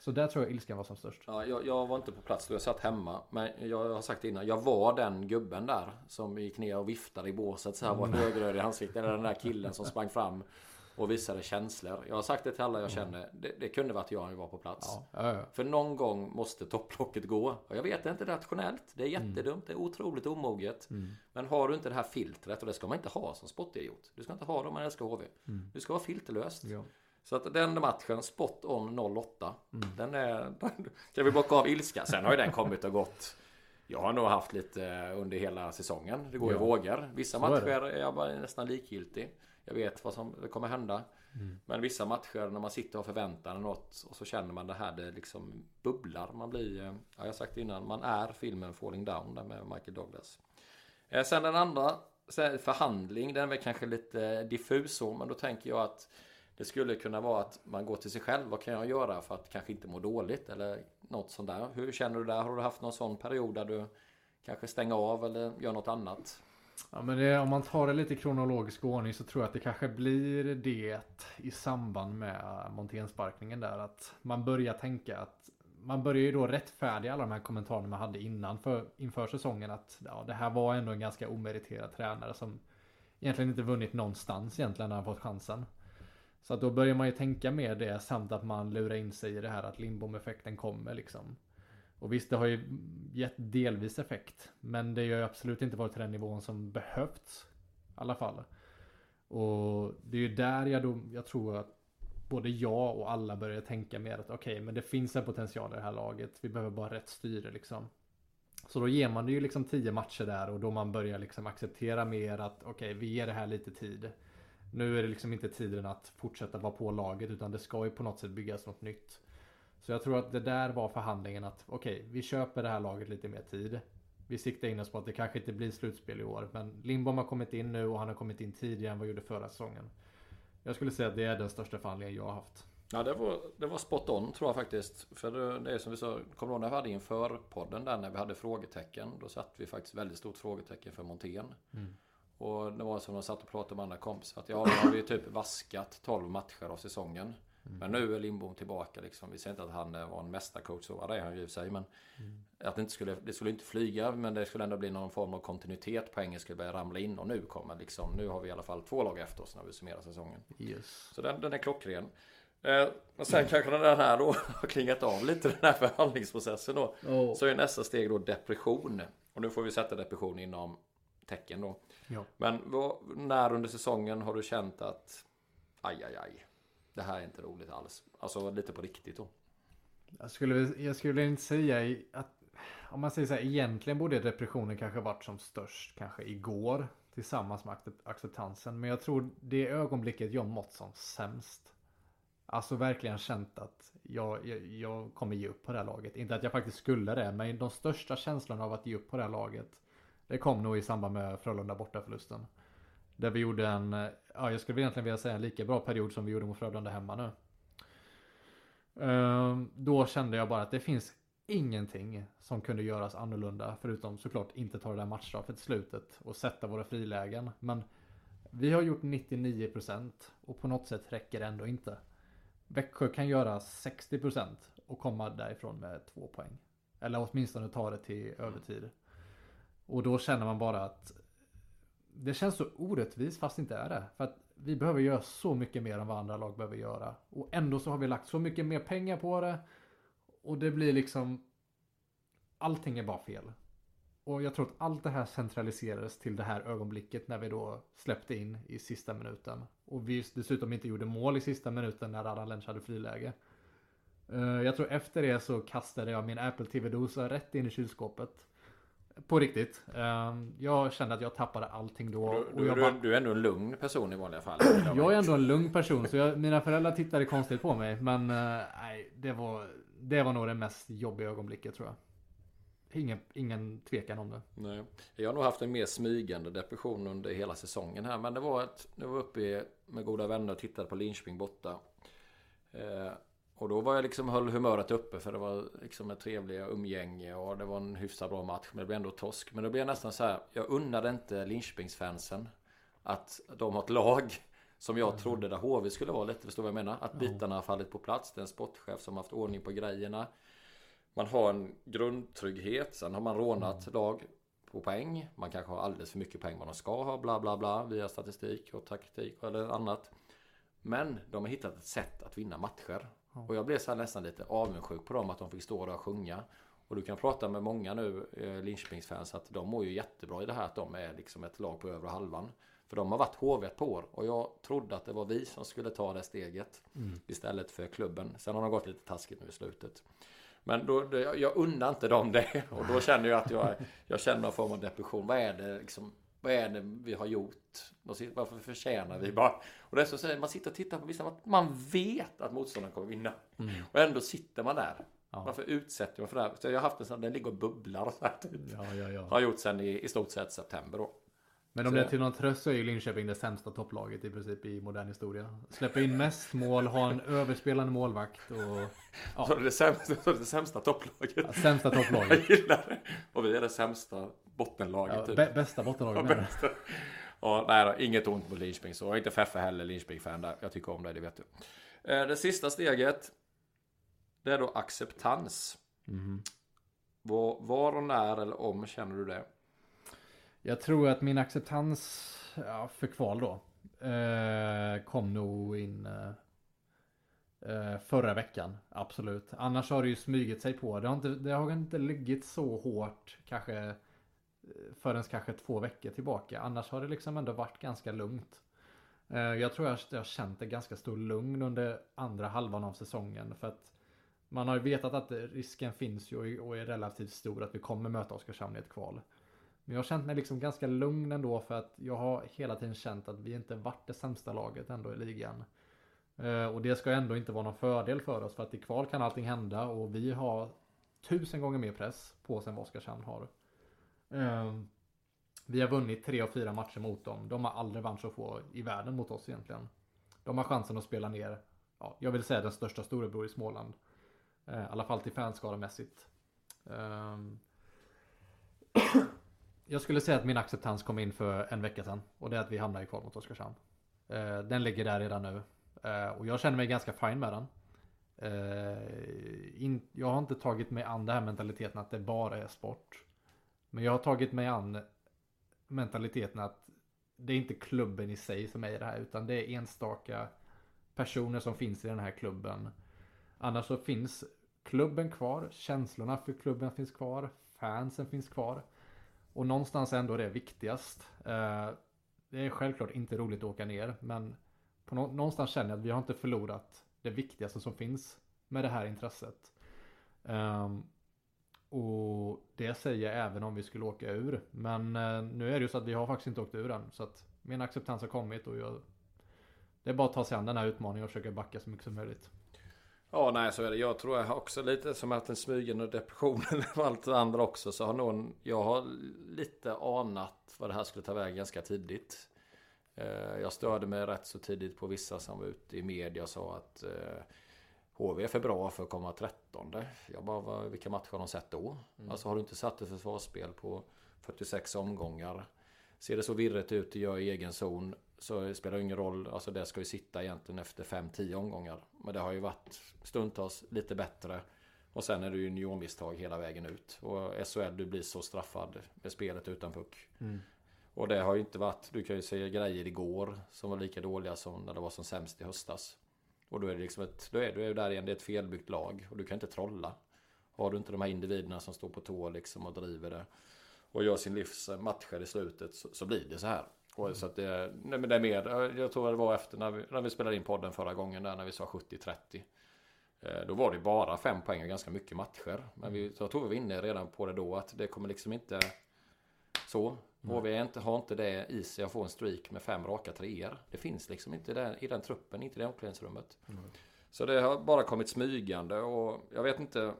Så där tror jag ilskan var som störst. Ja, jag, jag var inte på plats då, jag satt hemma. Men jag har sagt innan, jag var den gubben där som gick ner och viftade i båset så här var högröd i ansiktet. Eller den där killen som sprang fram och visade känslor. Jag har sagt det till alla jag känner, det, det kunde varit jag om jag var på plats. Ja, ja, ja. För någon gång måste topplocket gå. Och jag vet, det är inte rationellt. Det är jättedumt. Det är otroligt omoget. Men har du inte det här filtret, och det ska man inte ha som sportidiot. Du ska inte ha det om man älskar HV. Du ska vara filterlöst. Så att den matchen, spot on 08. Den är... kan vi bocka av ilska. Sen har ju den kommit och gått. Jag har nog haft lite eh, under hela säsongen. Det går i Ja. vågor. Vissa Så är matcher det. är jag bara nästan likgiltig. Jag vet vad som kommer hända. Men vissa matcher när man sitter och förväntar sig något och så känner man det här det liksom bubblar. Man blir, eh, ja, jag har sagt innan, man är filmen Falling Down där med Michael Douglas. Eh, Sen den andra är förhandling, den är väl kanske lite diffus så, men då tänker jag att det skulle kunna vara att man går till sig själv. Vad kan jag göra för att kanske inte må dåligt eller något sånt där. Hur känner du där? Har du haft någon sån period där du kanske stänger av eller gör något annat? Ja men det, om man tar det lite i kronologisk ordning så tror jag att det kanske blir det i samband med montensparkningen där att man börjar tänka att man börjar ju då rättfärdiga alla de här kommentarerna man hade innan för, inför säsongen att ja, det här var ändå en ganska omeriterad tränare som egentligen inte vunnit någonstans egentligen när han fått chansen. Så att då börjar man ju tänka mer det samt att man lurar in sig i det här att Lindbom-effekten kommer liksom. Och visst, det har ju gett delvis effekt. Men det har ju absolut inte varit till den nivån som behövts. I alla fall. Och det är ju där jag, då, jag tror att både jag och alla börjar tänka mer att okej, men det finns en potential i det här laget. Vi behöver bara rätt styre liksom. Så då ger man det ju liksom tio matcher där och då man börjar liksom acceptera mer att okej, vi ger det här lite tid. Nu är det liksom inte tiden att fortsätta vara på laget utan det ska ju på något sätt byggas något nytt. Så jag tror att det där var förhandlingen att okej, okay, vi köper det här laget lite mer tid. Vi siktar in oss på att det kanske inte blir slutspel i år. Men Lindbom har kommit in nu och han har kommit in tidigare än vad gjorde förra säsongen. Jag skulle säga att det är den största förhandlingen jag har haft. Ja det var, det var spot on tror jag faktiskt. För det, det är som vi sa, kommer du ihåg när vi hade inför podden där när vi hade frågetecken. Då satte vi faktiskt väldigt stort frågetecken för Montén. Mm. Och det var som de satt och pratade med andra kompisar. Att ja, nu har vi typ vaskat 12 matcher av säsongen. Mm. Men nu är Lindbom tillbaka liksom. Vi säger inte att han var en mästarcoach, så var det han ju i sig. Men mm. att det inte skulle, det skulle inte flyga, men det skulle ändå bli någon form av kontinuitet. Poängen skulle börja ramla in och nu kommer liksom, nu har vi i alla fall två lag efter oss när vi summerar säsongen. Yes. Så den, den är klockren. Eh, och sen kanske den här då har klingat av lite den här förhandlingsprocessen då. Oh. Så är nästa steg då depression. Och nu får vi sätta depression inom tecken då. Ja. Men vad, när under säsongen har du känt att aj, aj, aj. Det här är inte roligt alls. Alltså lite på riktigt då. Jag skulle, jag skulle inte säga att om man säger så här, egentligen borde depressionen kanske varit som störst kanske igår tillsammans med acceptansen. Men jag tror det ögonblicket jag mått som sämst. Alltså verkligen känt att jag, jag, jag, kommer ge upp på det här laget. Inte att jag faktiskt skulle det, men de största känslorna av att ge upp på det här laget. Det kom nog i samband med Frölunda bortaförlusten. Där vi gjorde en, ja jag skulle egentligen vilja säga en lika bra period som vi gjorde mot Frölunda hemma nu. Ehm, då kände jag bara att det finns ingenting som kunde göras annorlunda. Förutom såklart inte ta det där matchstraffet i slutet och sätta våra frilägen. Men vi har gjort 99% och på något sätt räcker det ändå inte. Växjö kan göra 60% och komma därifrån med två poäng. Eller åtminstone ta det till övertid. Och då känner man bara att det känns så orättvist fast det inte är det. För att vi behöver göra så mycket mer än vad andra lag behöver göra. Och ändå så har vi lagt så mycket mer pengar på det. Och det blir liksom... Allting är bara fel. Och jag tror att allt det här centraliserades till det här ögonblicket när vi då släppte in i sista minuten. Och vi dessutom inte gjorde mål i sista minuten när Radan Lench hade friläge. Eh, jag tror efter det så kastade jag min Apple TV-dosa rätt in i kylskåpet. På riktigt. Ehm, jag kände att jag tappade allting då. Du, du, bara... du är ändå en lugn person i vanliga fall. jag är ändå en lugn person. Så jag, mina föräldrar tittade konstigt på mig. Men eh, nej, det var, det var nog det mest jobbiga ögonblicket tror jag. Ingen, ingen tvekan om det. Nej. Jag har nog haft en mer smygande depression under hela säsongen här. Men det var att jag var uppe med goda vänner och tittade på Linköping borta. Och då var jag liksom höll humöret uppe för det var liksom ett trevliga umgänge och det var en hyfsat bra match. Men det blev ändå torsk. Men då blev jag nästan så här. Jag unnade inte Linköpingsfansen att de har ett lag som jag mm. trodde där HV skulle vara lite. Förstår vad jag menar? Att bitarna har fallit på plats. Det är en sportchef som har haft ordning på grejerna. Man har en grundtrygghet. Sen har man rånat mm. lag på poäng. Man kanske har alldeles för mycket poäng vad de ska ha. Bla bla bla. Via statistik och taktik eller annat. Men de har hittat ett sätt att vinna matcher. Och jag blev så nästan lite avundsjuk på dem att de fick stå där och sjunga. Och du kan prata med många nu eh, Linköpingsfans att de mår ju jättebra i det här att de är liksom ett lag på övre halvan. För de har varit HV på år och jag trodde att det var vi som skulle ta det steget. Mm. Istället för klubben. Sen har de gått lite taskigt nu i slutet. Men då, jag unnar inte dem det. Och då känner jag att jag, jag känner någon form av depression. Vad är det liksom? Vad är det vi har gjort? Varför förtjänar vi bara? Och det är så att man sitter och tittar på vissa Man vet att motståndaren kommer vinna. Mm. Och ändå sitter man där. Ja. Varför utsätter man för det här? Så jag har haft en sån, den ligger och bubblar. Så här, typ. ja, ja, ja. Har gjort sen i, i stort sett september då. Men om det är till någon tröst så är ju Linköping det sämsta topplaget i princip i modern historia. Släpper in mest mål, har en överspelande målvakt och... Ja. Så det är det sämsta, det sämsta topplaget? Ja, sämsta topplaget. Jag gillar det. Och vi är det sämsta bottenlaget. Ja, typ. Bästa bottenlaget ja, bästa. ja, nej då, inget ont mot Linköping så. Inte Feffe heller Linköping-fan där. Jag tycker om det, det vet du. Eh, det sista steget. Det är då acceptans. Mm. Var, var och när eller om känner du det? Jag tror att min acceptans ja, för kval då eh, kom nog in eh, eh, förra veckan. Absolut. Annars har det ju smugit sig på. Det har inte, det har inte legat så hårt kanske förrän kanske två veckor tillbaka. Annars har det liksom ändå varit ganska lugnt. Eh, jag tror jag har känt en ganska stor lugn under andra halvan av säsongen. För att man har ju vetat att risken finns ju och är relativt stor att vi kommer möta Oskarshamn i ett kval. Men jag har känt mig liksom ganska lugn ändå för att jag har hela tiden känt att vi inte varit det sämsta laget ändå i ligan. Eh, och det ska ändå inte vara någon fördel för oss för att i kval kan allting hända och vi har tusen gånger mer press på oss än vad Oskarshamn har. Ehm, vi har vunnit tre av fyra matcher mot dem. De har aldrig revansch så få i världen mot oss egentligen. De har chansen att spela ner, ja, jag vill säga den största storebror i Småland. Ehm, I alla fall till fanskaramässigt. Ehm, jag skulle säga att min acceptans kom in för en vecka sedan. Och det är att vi hamnar i kval mot Oskarshamn. Den ligger där redan nu. Och jag känner mig ganska fin med den. Jag har inte tagit mig an den här mentaliteten att det bara är sport. Men jag har tagit mig an mentaliteten att det är inte klubben i sig som är i det här. Utan det är enstaka personer som finns i den här klubben. Annars så finns klubben kvar, känslorna för klubben finns kvar, fansen finns kvar. Och någonstans ändå det viktigast. Eh, det är självklart inte roligt att åka ner, men på någonstans känner jag att vi har inte förlorat det viktigaste som finns med det här intresset. Ehm, och det säger jag även om vi skulle åka ur. Men eh, nu är det ju så att vi har faktiskt inte åkt ur än. Så att min acceptans har kommit och jag, det är bara att ta sig an den här utmaningen och försöka backa så mycket som möjligt. Ja, nej så är det. Jag tror jag också lite som att en smygande depression och allt det andra också. Så har någon, jag har lite anat vad det här skulle ta vägen ganska tidigt. Eh, jag störde mig rätt så tidigt på vissa som var ute i media och sa att eh, HV är för bra för att komma trettonde. Jag bara, vilka matcher har de sett då? Mm. Alltså har du inte satt ett försvarsspel på 46 omgångar. Ser det så virrigt ut och gör i egen zon så spelar det ingen roll. Alltså det ska ju sitta egentligen efter 5-10 omgångar. Men det har ju varit stundtals lite bättre. Och sen är det ju juniormisstag hela vägen ut. Och SHL, du blir så straffad med spelet utan puck. Mm. Och det har ju inte varit, du kan ju se grejer igår som var lika dåliga som när det var som sämst i höstas. Och då är det liksom ett, då är du där igen, det är ett felbyggt lag. Och du kan inte trolla. Har du inte de här individerna som står på tå liksom och driver det. Och gör sin livs matcher i slutet så, så blir det så här. Och så att det, nej men det är mer, jag tror det var efter när vi, när vi spelade in podden förra gången där när vi sa 70-30. Eh, då var det bara fem poäng och ganska mycket matcher. Men vi, jag tror vi var inne redan på det då att det kommer liksom inte så. HV inte, har inte det i sig att få en streak med fem raka treor. Det finns liksom inte där, i den truppen, inte i det omklädningsrummet. Mm. Så det har bara kommit smygande och jag vet inte.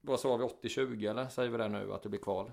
Vad sa vi 80-20 eller säger vi det nu att det blir kval?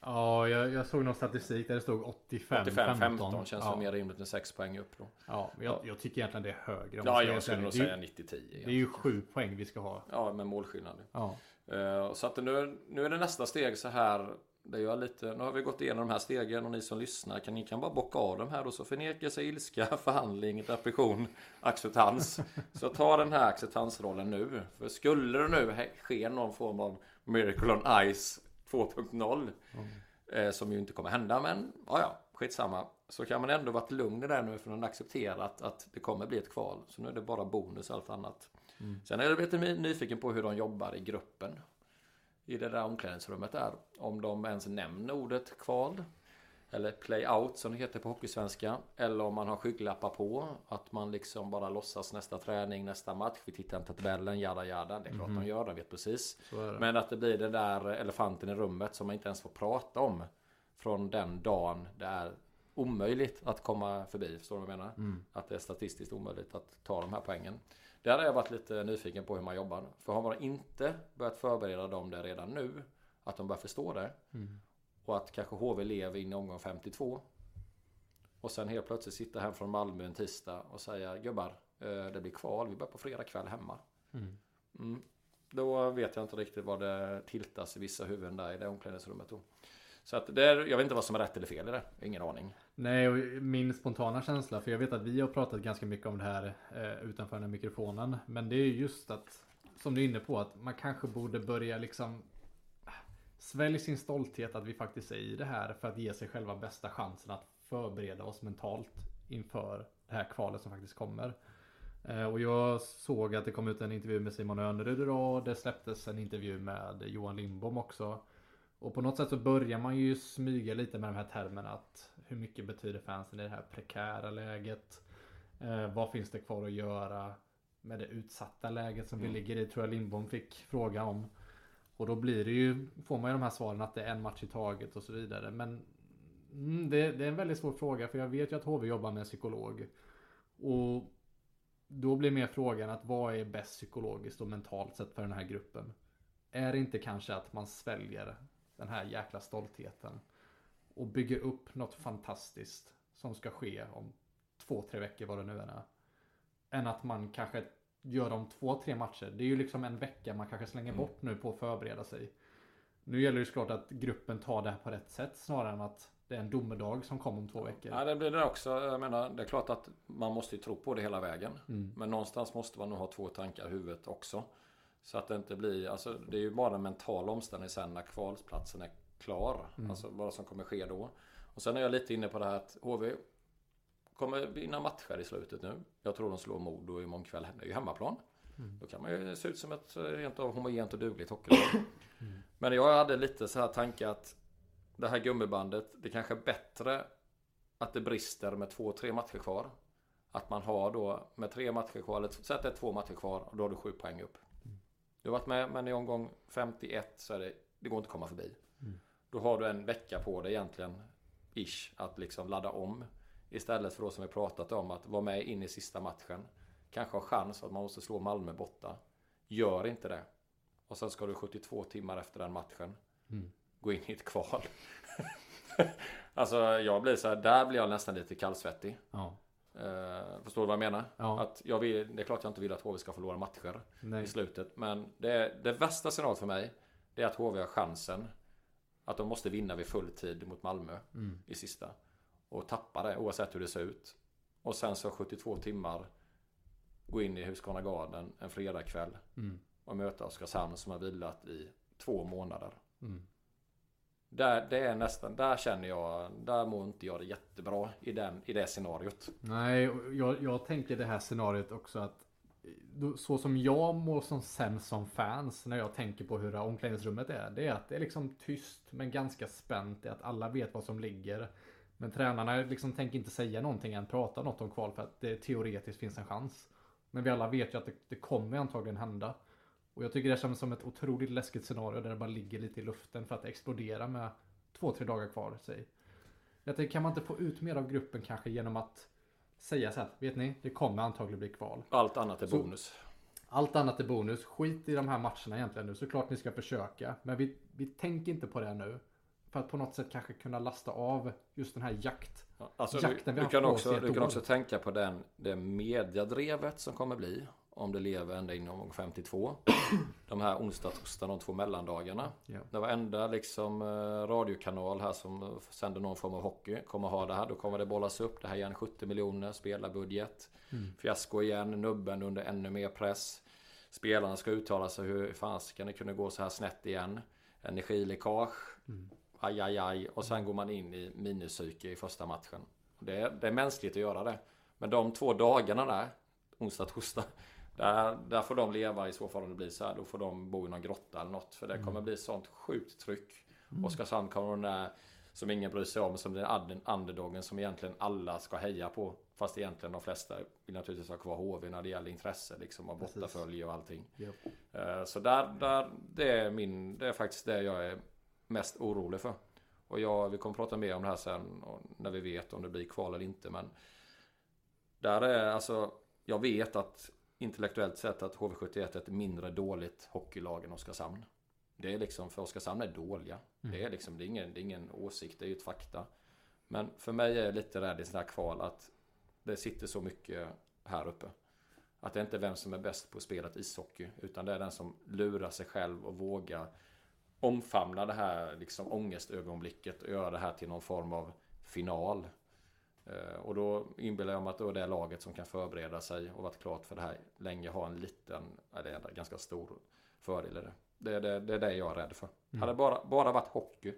Ja, jag, jag såg någon statistik där det stod 85 85-15 känns ja. mer rimligt än 6 poäng upp då. Ja, jag, ja. jag tycker egentligen det är högre. Ja, jag skulle nog säga 90-10. Det är ju 7 poäng vi ska ha. Ja, med målskillnad. Ja. Uh, så att nu, nu är det nästa steg så här. Det gör lite, nu har vi gått igenom de här stegen och ni som lyssnar kan ni kan bara bocka av dem här och så förnekelse, ilska, förhandling, depression, acceptans. så ta den här acceptansrollen nu. För skulle det nu ske någon form av Miracle on Ice 2.0 mm. eh, Som ju inte kommer hända men ja, ja, skitsamma. Så kan man ändå varit lugn i det nu för man accepterat att det kommer bli ett kval. Så nu är det bara bonus allt annat. Mm. Sen är jag lite nyfiken på hur de jobbar i gruppen. I det där omklädningsrummet där. Om de ens nämner ordet kval. Eller play-out som det heter på hockeysvenska. Eller om man har skygglappar på. Att man liksom bara låtsas nästa träning, nästa match. Vi tittar inte tabellen, jada jada. Det är klart mm. de gör, de vet precis. Men att det blir den där elefanten i rummet som man inte ens får prata om. Från den dagen det är omöjligt att komma förbi. Förstår du vad jag menar? Mm. Att det är statistiskt omöjligt att ta de här poängen. Där har jag varit lite nyfiken på hur man jobbar. För har man inte börjat förbereda dem det redan nu. Att de börjar förstå det. Mm. Och att kanske HV lever in i omgång 52. Och sen helt plötsligt sitta hem från Malmö en tisdag och säga gubbar, eh, det blir kval, vi börjar på fredag kväll hemma. Mm. Mm. Då vet jag inte riktigt vad det tiltas i vissa huvuden där i det omklädningsrummet då. Så att det är, jag vet inte vad som är rätt eller fel i det. Ingen aning. Nej, och min spontana känsla, för jag vet att vi har pratat ganska mycket om det här eh, utanför den här mikrofonen. Men det är just att, som du är inne på, att man kanske borde börja liksom ah, svälja sin stolthet att vi faktiskt är i det här för att ge sig själva bästa chansen att förbereda oss mentalt inför det här kvalet som faktiskt kommer. Eh, och jag såg att det kom ut en intervju med Simon Önerud idag och det släpptes en intervju med Johan Lindbom också. Och på något sätt så börjar man ju smyga lite med de här termerna att hur mycket betyder fansen i det här prekära läget? Eh, vad finns det kvar att göra med det utsatta läget som vi mm. ligger i tror jag Lindbom fick fråga om. Och då blir det ju, får man ju de här svaren att det är en match i taget och så vidare. Men mm, det, det, är en väldigt svår fråga för jag vet ju att HV jobbar med en psykolog. Och då blir mer frågan att vad är bäst psykologiskt och mentalt sett för den här gruppen? Är det inte kanske att man sväljer den här jäkla stoltheten och bygger upp något fantastiskt som ska ske om två, tre veckor vad det nu än är. Än att man kanske gör de två, tre matcher. Det är ju liksom en vecka man kanske slänger Mm. bort nu på att förbereda sig. Nu gäller det såklart att gruppen tar det här på rätt sätt snarare än att det är en domedag som kommer om två veckor. Ja, det blir det också. Jag menar, det är klart att man måste ju tro på det hela vägen. Men någonstans måste man nog ha två tankar i huvudet också. Så att det inte blir, alltså det är ju bara en mental omställning sen när kvalplatsen är klar. Alltså vad som kommer ske då. Och sen är jag lite inne på det här att HV kommer vinna matcher i slutet nu. Jag tror de slår Modo imorgon kväll. Det är ju hemmaplan. Då kan man ju se ut som ett eh, rent av homogent och dugligt hockeylag. Men jag hade lite så här tanke att det här gummibandet, det kanske är bättre att det brister med två, tre matcher kvar. Att man har då med tre matcher kvar, eller säg att det är två matcher kvar och då har du sju poäng upp. Du har varit med, men i omgång 51 så är det, det går inte att komma förbi. Då har du en vecka på dig egentligen, ish, att liksom ladda om. Istället för då som vi pratat om att vara med in i sista matchen. Kanske ha chans att man måste slå Malmö borta. Gör inte det. Och sen ska du 72 timmar efter den matchen gå in i ett kval. alltså jag blir så här, där blir jag nästan lite kallsvettig. Ja. Uh, förstår du vad jag menar? Ja. Att jag vill, det är klart jag inte vill att HV ska förlora matcher Nej. i slutet. Men det, det värsta scenariot för mig, det är att HV har chansen. Att de måste vinna vid full tid mot Malmö Mm. i sista. Och tappa det oavsett hur det ser ut. Och sen så 72 timmar gå in i Husqvarna Garden en fredagkväll. Mm. Och möta Oskarshamn som har vilat i två månader. Mm. Där, det är nästan, där känner jag, där mår inte jag det jättebra i, den, i det scenariot. Nej, jag, jag tänker det här scenariot också att så som jag mår som sämst som fans när jag tänker på hur omklädningsrummet är. Det är att det är liksom tyst men ganska spänt. Det är att alla vet vad som ligger. Men tränarna liksom tänker inte säga någonting än prata något om kval för att det teoretiskt finns en chans. Men vi alla vet ju att det, det kommer antagligen hända. Och jag tycker det känns som ett otroligt läskigt scenario där det bara ligger lite i luften för att explodera med två, tre dagar kvar. Säg. Jag tänker, kan man inte få ut mer av gruppen kanske genom att säga så här, vet ni, det kommer antagligen bli kval. Allt annat är Så- bonus. Allt annat är bonus. Skit i de här matcherna egentligen nu. Såklart ni ska försöka. Men vi, vi tänker inte på det nu. För att på något sätt kanske kunna lasta av just den här jakt. Ja, Alltså du, Jakten vi du, har kan också, du kan år. också tänka på den, det mediadrevet som kommer bli. Om det lever ända in omgång 52. De här onsdag, torsdag, de två mellandagarna. Ja. Det var enda liksom eh, radiokanal här som eh, sänder någon form av hockey. Kommer ha det här. Då kommer det bollas upp. Det här igen 70 miljoner spelarbudget. Fiasko igen. Nubben under ännu mer press. Spelarna ska uttala sig. Hur ska det kunna gå så här snett igen? Energiläckage. Aj, aj, aj. Och sen går man in i minuspsyke i första matchen. Det är, det är mänskligt att göra det. Men de två dagarna där, onsdag, torsdag. Där, där får de leva i så fall om det blir så här. Då får de bo i någon grotta eller något. För det kommer bli sånt sjukt tryck. Oskarshamn kommer den där som ingen bryr sig om. Som den under- underdogen som egentligen alla ska heja på. Fast egentligen de flesta vill naturligtvis ha kvar HV när det gäller intresse. Liksom och bortafölje och allting. Eh, Så där, där, det, är min, det är faktiskt det jag är mest orolig för. Och jag, vi kommer prata mer om det här sen när vi vet om det blir kval eller inte. Men där är alltså, jag vet att intellektuellt sett att HV71 är ett mindre dåligt hockeylag än Oskarshamn. Det är liksom, för Oskarshamn är dåliga. Det är liksom, det är ingen, det är ingen åsikt, det är ju ett fakta. Men för mig är lite rädd i sådana här kval att det sitter så mycket här uppe. Att det inte är vem som är bäst på spelet ishockey. Utan det är den som lurar sig själv och vågar omfamna det här liksom ångestögonblicket och göra det här till någon form av final. Eh, Och då inbillar jag mig att då är det laget som kan förbereda sig och varit klart för det här länge har en liten, eller en ganska stor fördel i det. Det är det, det, är det jag är rädd för. Hade det bara, bara varit hockey,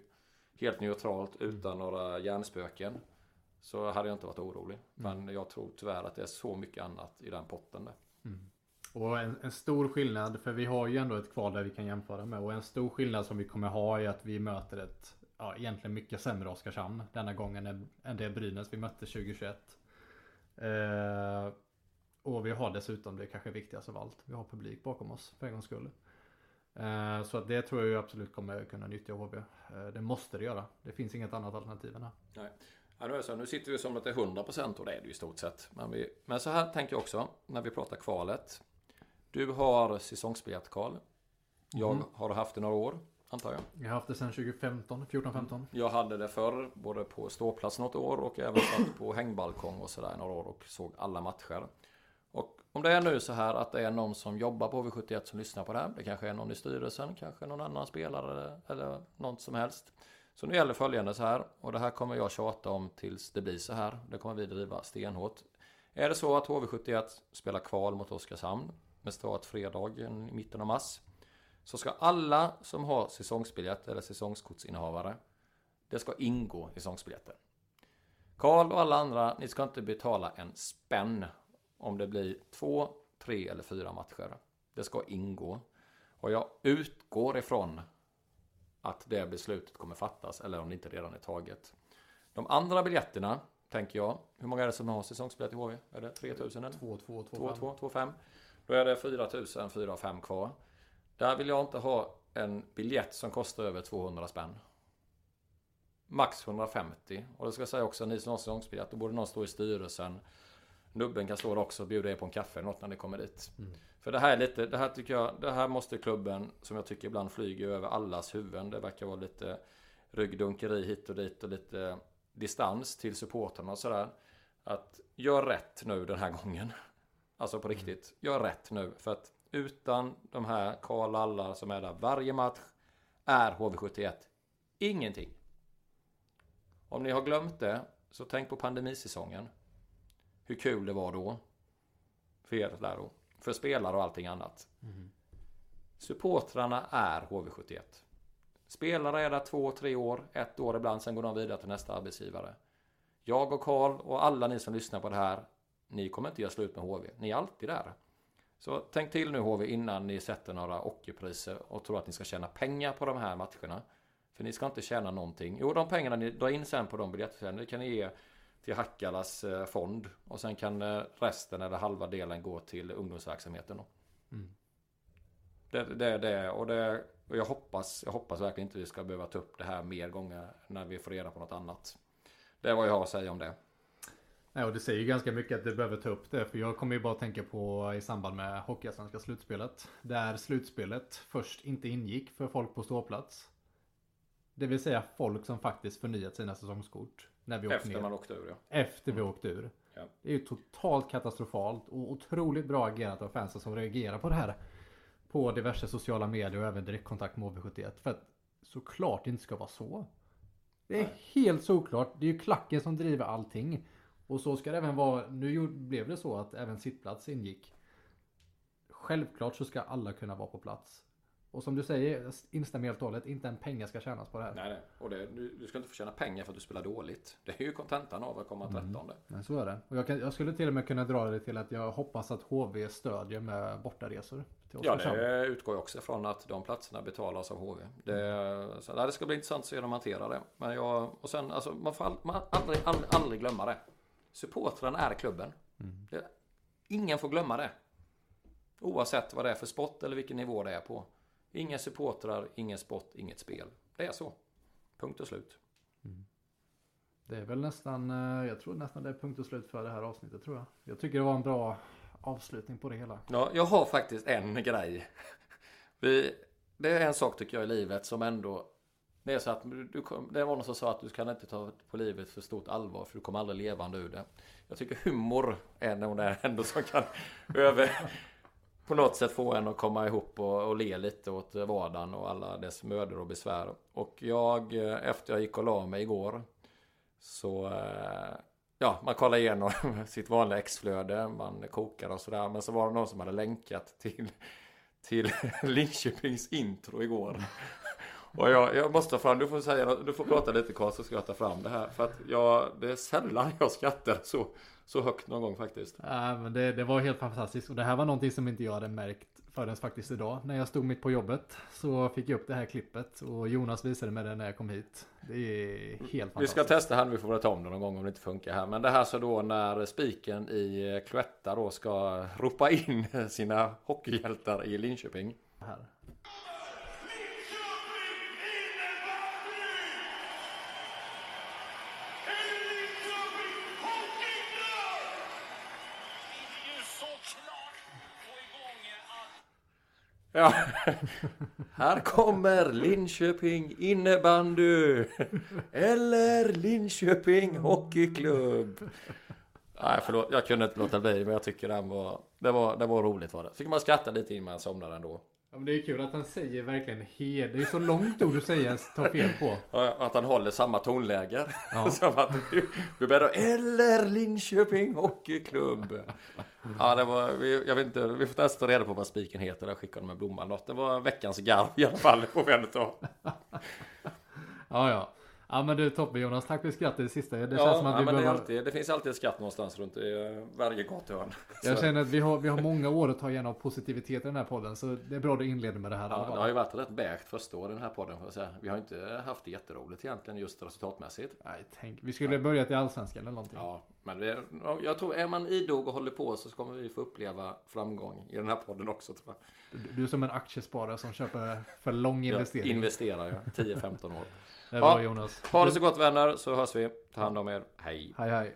helt neutralt utan några hjärnspöken, så hade jag inte varit orolig. Men jag tror tyvärr att det är så mycket annat i den potten där. Och en, en stor skillnad, för vi har ju ändå ett kval där vi kan jämföra med. Och en stor skillnad som vi kommer ha är att vi möter ett, ja egentligen mycket sämre Oskarshamn denna gången än, det Brynäs vi mötte 2021. Eh, och vi har dessutom det kanske viktigaste av allt. Vi har publik bakom oss för en gångs skull. Eh, så att det tror jag absolut kommer kunna nyttja HV. Eh, det måste det göra. Det finns inget annat alternativ än det. Nej. Ja, nu, är det så, nu sitter vi som att det är 100% och det är det ju i stort sett. Men, vi, men så här tänker jag också när vi pratar kvalet. Du har säsongsbiljett Karl. Jag Mm. har haft det några år, antar jag. Jag har haft det sedan 2015, 14-15. Jag hade det förr, både på ståplats något år och även satt på hängbalkong och sådär några år och såg alla matcher. Och om det är nu så här att det är någon som jobbar på V71 som lyssnar på det här. Det kanske är någon i styrelsen, kanske någon annan spelare eller något som helst. Så nu gäller följande så här, och det här kommer jag tjata om tills det blir så här. Det kommer vi driva stenhårt. Är det så att HV71 spelar kval mot Oskarshamn med start fredagen i mitten av mars. Så ska alla som har säsongsbiljett eller säsongskortsinnehavare det ska ingå i säsongsbiljetten. Karl och alla andra, ni ska inte betala en spänn om det blir två, tre eller fyra matcher. Det ska ingå. Och jag utgår ifrån att det beslutet kommer fattas, eller om det inte redan är taget. De andra biljetterna, tänker jag. Hur många är det som har säsongsbiljett i HV? Är det 3000 eller? 2, 2, 2, 2, 2, 2, 5. Då är det 4000, 4 5 kvar. Där vill jag inte ha en biljett som kostar över 200 spänn. Max 150. Och det ska jag säga också, ni som har säsongsbiljett, då borde någon stå i styrelsen. Nubben kan stå där också och bjuda er på en kaffe eller något när ni kommer dit. För det här är lite, det här tycker jag, det här måste klubben, som jag tycker ibland flyger över allas huvuden. Det verkar vara lite ryggdunkeri hit och dit och lite distans till supportrarna och sådär. Att gör rätt nu den här gången. Alltså på riktigt. Gör rätt nu. För att utan de här Karl alla som är där varje match är HV71 ingenting. Om ni har glömt det så tänk på pandemisäsongen. Hur kul det var då. För er där då. För spelare och allting annat. Supportrarna är HV71. Spelare är där två, tre år, ett år ibland, sen går de vidare till nästa arbetsgivare. Jag och Karl och alla ni som lyssnar på det här, ni kommer inte göra slut med HV. Ni är alltid där. Så tänk till nu HV innan ni sätter några ockerpriser och tror att ni ska tjäna pengar på de här matcherna. För ni ska inte tjäna någonting. Jo, de pengarna ni drar in sen på de det kan ni ge till Hackalas eh, fond. Och sen kan eh, resten eller halva delen gå till ungdomsverksamheten. Då. Det, det, det, och det, och jag hoppas, jag hoppas verkligen inte vi ska behöva ta upp det här mer gånger när vi får reda på något annat. Det är vad jag har att säga om det. Nej, och det säger ju ganska mycket att du behöver ta upp det. För jag kommer ju bara tänka på i samband med Hockeyallsvenska slutspelet. Där slutspelet först inte ingick för folk på ståplats. Det vill säga folk som faktiskt förnyat sina säsongskort. När vi åkte Efter ner. man åkte ur ja. Efter vi åkte ur. Ja. Det är ju totalt katastrofalt och otroligt bra agerat av fansen som reagerar på det här. På diverse sociala medier och även direktkontakt med HV71. För att såklart det inte ska vara så. Det är helt såklart. Det är ju klacken som driver allting. Och så ska det även vara. Nu blev det så att även sittplats ingick. Självklart så ska alla kunna vara på plats. Och som du säger, instämmer helt och hållet. Inte en pengar ska tjänas på det här. Nej, nej. Och det, du, du ska inte få tjäna pengar för att du spelar dåligt. Det är ju kontentan av att komma trettonde. Men så är det. Och jag, kan, jag skulle till och med kunna dra det till att jag hoppas att HV stödjer med bortaresor. Till Ja, det utgår jag också ifrån att de platserna betalas av HV. Det, så, nej, det ska bli intressant att se hur de hanterar det. Men jag, och sen, alltså, man får all, man aldrig, aldrig, aldrig glömma det. Supportrarna är klubben. Det, ingen får glömma det. Oavsett vad det är för sport eller vilken nivå det är på. Inga supportrar, ingen sport, inget spel. Det är så. Punkt och slut. Det är väl nästan, eh, jag tror nästan det är punkt och slut för det här avsnittet tror jag. Jag tycker det var en bra avslutning på det hela. Ja, jag har faktiskt en grej. Vi, det är en sak tycker jag i livet som ändå... Det är så att du, det var någon som sa att du kan inte ta på livet för stort allvar för du kommer aldrig levande ur det. Jag tycker humor är nog det ändå som kan över... På något sätt få en att komma ihop och, och le lite åt vardagen och alla dess mödor och besvär. Och jag, eh, efter jag gick och la mig igår så... Eh, ja, man kollar igenom sitt vanliga X-flöde, man kokar och sådär. Men så var det någon som hade länkat till, till Linköpings intro igår. Och jag, jag måste fram, du får, säga, du får prata lite Karl så ska jag ta fram det här. För att jag, det är sällan jag skrattar så, så högt någon gång faktiskt. Ja, men det, det var helt fantastiskt och det här var någonting som inte jag hade märkt förrän faktiskt idag. När jag stod mitt på jobbet så fick jag upp det här klippet och Jonas visade mig det när jag kom hit. Det är helt Vi fantastiskt. ska testa här vi får väl ta om det någon gång om det inte funkar här. Men det här så då när spiken i Cloetta då ska ropa in sina hockeyhjältar i Linköping. här. Ja. Här kommer Linköping innebandy eller Linköping hockeyklubb. Nej, förlåt. Jag kunde inte låta bli, men jag tycker den var, det var, det var roligt. Var det. Fick man skratta lite innan man somnade ändå. Ja, men det är kul att han säger verkligen hed. Det är så långt ord att säga ta fel på. Ja, Att han håller samma tonläge. Ja. Som att du, du börjar Eller Linköping hockeyklubb. Ja det var, jag vet inte, vi får testa reda på vad spiken heter. Jag skickade med blomman något. Det var veckans garv i alla fall. Det får vi ändå ta. Ja, ja. Ja, men du Tobbe Jonas, tack för skrattet det sista. Det känns Ja, som att ja vi men det, behöver... alltid, det finns alltid ett skratt någonstans runt i eh, varje gatuhörn. Jag känner att vi har, vi har många år att ta igen av positivitet i den här podden. Så det är bra att du inleder med det här. Ja, det har ju varit rätt bägt första året i den här podden får jag säga. Vi har inte haft det jätteroligt egentligen just resultatmässigt. Nej, tänk. Vi skulle börjat i Allsvenskan eller någonting. Ja, men det, jag tror är man idog och håller på så kommer vi få uppleva framgång i den här podden också tror jag. Du, du är som en aktiesparare som köper för lång Jag investering. investerar jag 10-15 år. det är bra Ja. Jonas. Ha det så gott vänner så hörs vi. Ta hand om er. Hej. Hej hej.